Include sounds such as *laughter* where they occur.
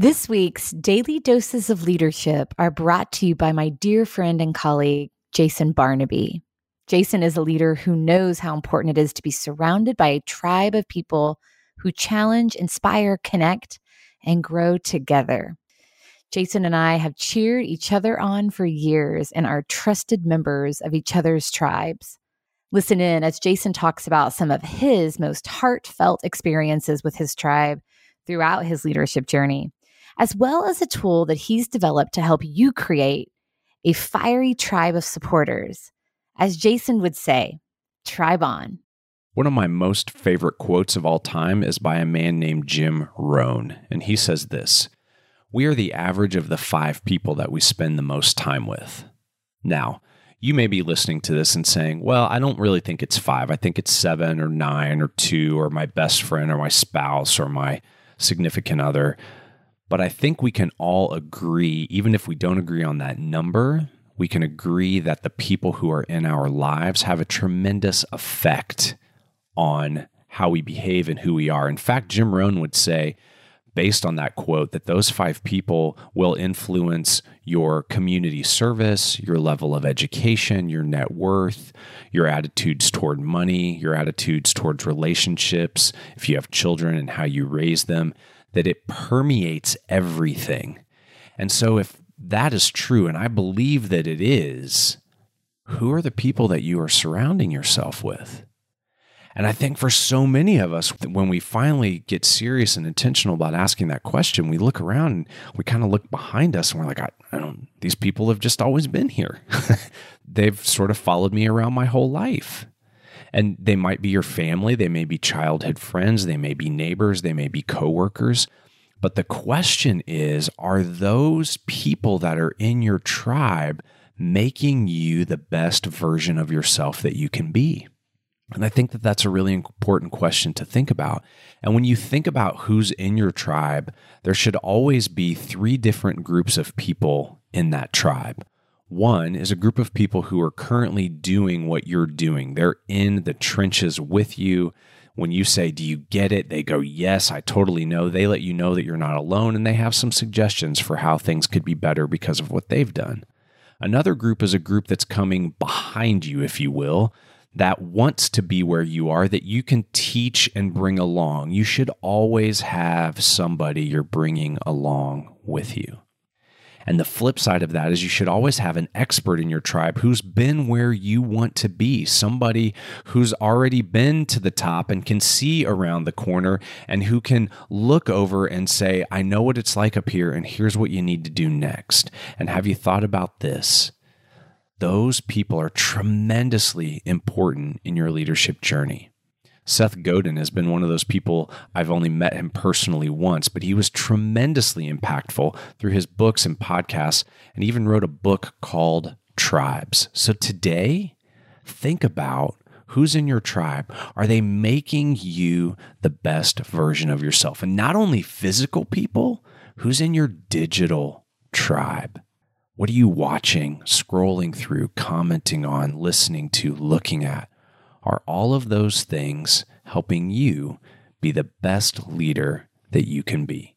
This week's Daily Doses of Leadership are brought to you by my dear friend and colleague, Jason Barnaby. Jason is a leader who knows how important it is to be surrounded by a tribe of people who challenge, inspire, connect, and grow together. Jason and I have cheered each other on for years and are trusted members of each other's tribes. Listen in as Jason talks about some of his most heartfelt experiences with his tribe throughout his leadership journey as well as a tool that he's developed to help you create a fiery tribe of supporters. As Jason would say, tribe on. One of my most favorite quotes of all time is by a man named Jim Rohn, and he says this We are the average of the five people that we spend the most time with. Now, you may be listening to this and saying, Well, I don't really think it's five. I think it's seven or nine or two or my best friend or my spouse or my significant other. But I think we can all agree, even if we don't agree on that number, we can agree that the people who are in our lives have a tremendous effect on how we behave and who we are. In fact, Jim Rohn would say, based on that quote, that those five people will influence your community service, your level of education, your net worth, your attitudes toward money, your attitudes towards relationships, if you have children and how you raise them that it permeates everything. And so, if that is true, and I believe that it is, who are the people that you are surrounding yourself with? And I think for so many of us, when we finally get serious and intentional about asking that question, we look around and we kind of look behind us and we're like, I, I don't, these people have just always been here. *laughs* They've sort of followed me around my whole life. And they might be your family, they may be childhood friends, they may be neighbors, they may be coworkers. But the question is are those people that are in your tribe making you the best version of yourself that you can be? And I think that that's a really important question to think about. And when you think about who's in your tribe, there should always be three different groups of people in that tribe. One is a group of people who are currently doing what you're doing. They're in the trenches with you. When you say, Do you get it? They go, Yes, I totally know. They let you know that you're not alone and they have some suggestions for how things could be better because of what they've done. Another group is a group that's coming behind you, if you will, that wants to be where you are, that you can teach and bring along. You should always have somebody you're bringing along with you. And the flip side of that is you should always have an expert in your tribe who's been where you want to be, somebody who's already been to the top and can see around the corner and who can look over and say, I know what it's like up here, and here's what you need to do next. And have you thought about this? Those people are tremendously important in your leadership journey. Seth Godin has been one of those people. I've only met him personally once, but he was tremendously impactful through his books and podcasts, and even wrote a book called Tribes. So today, think about who's in your tribe. Are they making you the best version of yourself? And not only physical people, who's in your digital tribe? What are you watching, scrolling through, commenting on, listening to, looking at? Are all of those things helping you be the best leader that you can be?